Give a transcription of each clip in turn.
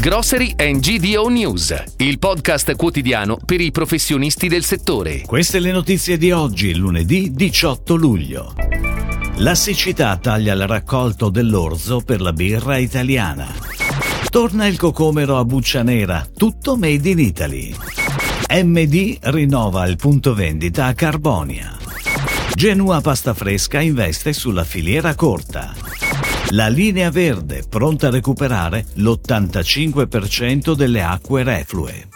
Grocery and GDO News, il podcast quotidiano per i professionisti del settore. Queste le notizie di oggi, lunedì 18 luglio. La siccità taglia il raccolto dell'orzo per la birra italiana. Torna il cocomero a buccia nera, tutto made in Italy. MD rinnova il punto vendita a Carbonia. Genua Pasta Fresca investe sulla filiera corta. La linea verde pronta a recuperare l'85% delle acque reflue.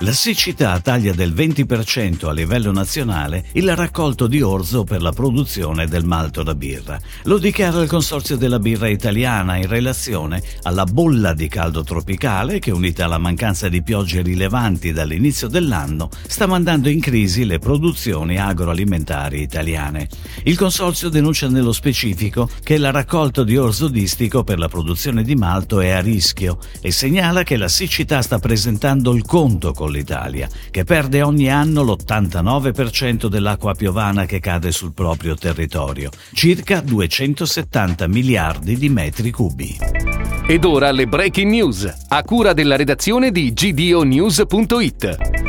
La siccità taglia del 20% a livello nazionale il raccolto di orzo per la produzione del malto da birra. Lo dichiara il Consorzio della Birra Italiana in relazione alla bolla di caldo tropicale che, unita alla mancanza di piogge rilevanti dall'inizio dell'anno, sta mandando in crisi le produzioni agroalimentari italiane. Il Consorzio denuncia nello specifico che il raccolto di orzo distico per la produzione di malto è a rischio e segnala che la siccità sta presentando il conto con con l'Italia, che perde ogni anno l'89% dell'acqua piovana che cade sul proprio territorio, circa 270 miliardi di metri cubi. Ed ora le breaking news, a cura della redazione di gdonews.it.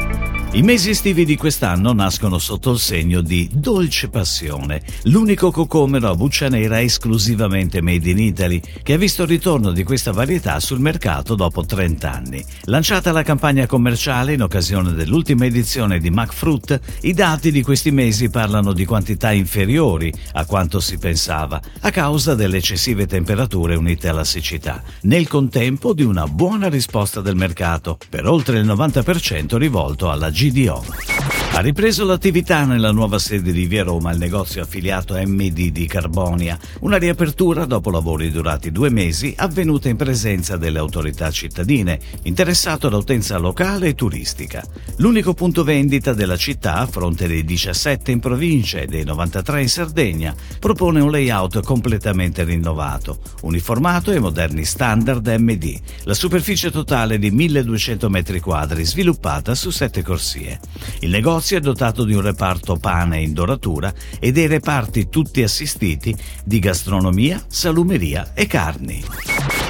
I mesi estivi di quest'anno nascono sotto il segno di Dolce Passione, l'unico cocomero a buccia nera esclusivamente made in Italy, che ha visto il ritorno di questa varietà sul mercato dopo 30 anni. Lanciata la campagna commerciale in occasione dell'ultima edizione di MacFruit, i dati di questi mesi parlano di quantità inferiori a quanto si pensava, a causa delle eccessive temperature unite alla siccità. Nel contempo di una buona risposta del mercato, per oltre il 90% rivolto alla GDO. Ha ripreso l'attività nella nuova sede di Via Roma il negozio affiliato MD di Carbonia, una riapertura dopo lavori durati due mesi avvenuta in presenza delle autorità cittadine, interessato utenza locale e turistica. L'unico punto vendita della città, a fronte dei 17 in provincia e dei 93 in Sardegna, propone un layout completamente rinnovato, uniformato e moderni standard MD, la superficie totale di 1200 m2 sviluppata su sette corsie. Il negozio negozio è dotato di un reparto pane in doratura e dei reparti tutti assistiti di gastronomia, salumeria e carni.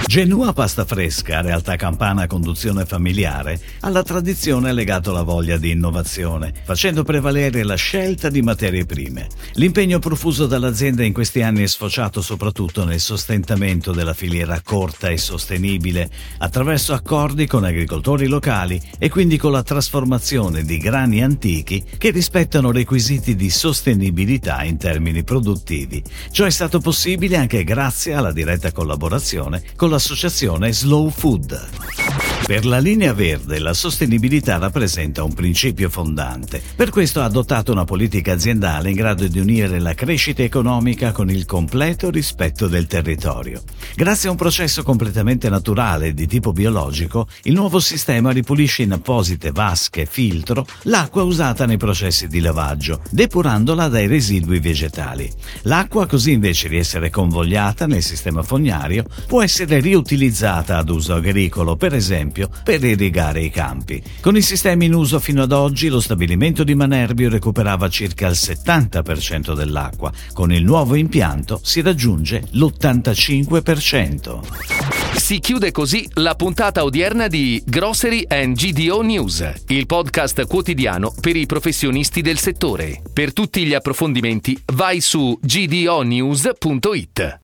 Genua Pasta Fresca, realtà campana a conduzione familiare, alla tradizione ha legato la voglia di innovazione, facendo prevalere la scelta di materie prime. L'impegno profuso dall'azienda in questi anni è sfociato soprattutto nel sostentamento della filiera corta e sostenibile, attraverso accordi con agricoltori locali e quindi con la trasformazione di grani antichi che rispettano requisiti di sostenibilità in termini produttivi. Ciò è stato possibile anche grazie alla diretta collaborazione con la l'associazione Slow Food. Per la linea verde la sostenibilità rappresenta un principio fondante. Per questo ha adottato una politica aziendale in grado di unire la crescita economica con il completo rispetto del territorio. Grazie a un processo completamente naturale di tipo biologico, il nuovo sistema ripulisce in apposite vasche filtro l'acqua usata nei processi di lavaggio, depurandola dai residui vegetali. L'acqua, così invece di essere convogliata nel sistema fognario, può essere riutilizzata ad uso agricolo, per esempio esempio, per irrigare i campi. Con i sistemi in uso fino ad oggi lo stabilimento di Manerbio recuperava circa il 70% dell'acqua. Con il nuovo impianto si raggiunge l'85%. Si chiude così la puntata odierna di Grocery and GDO News, il podcast quotidiano per i professionisti del settore. Per tutti gli approfondimenti vai su gdonews.it.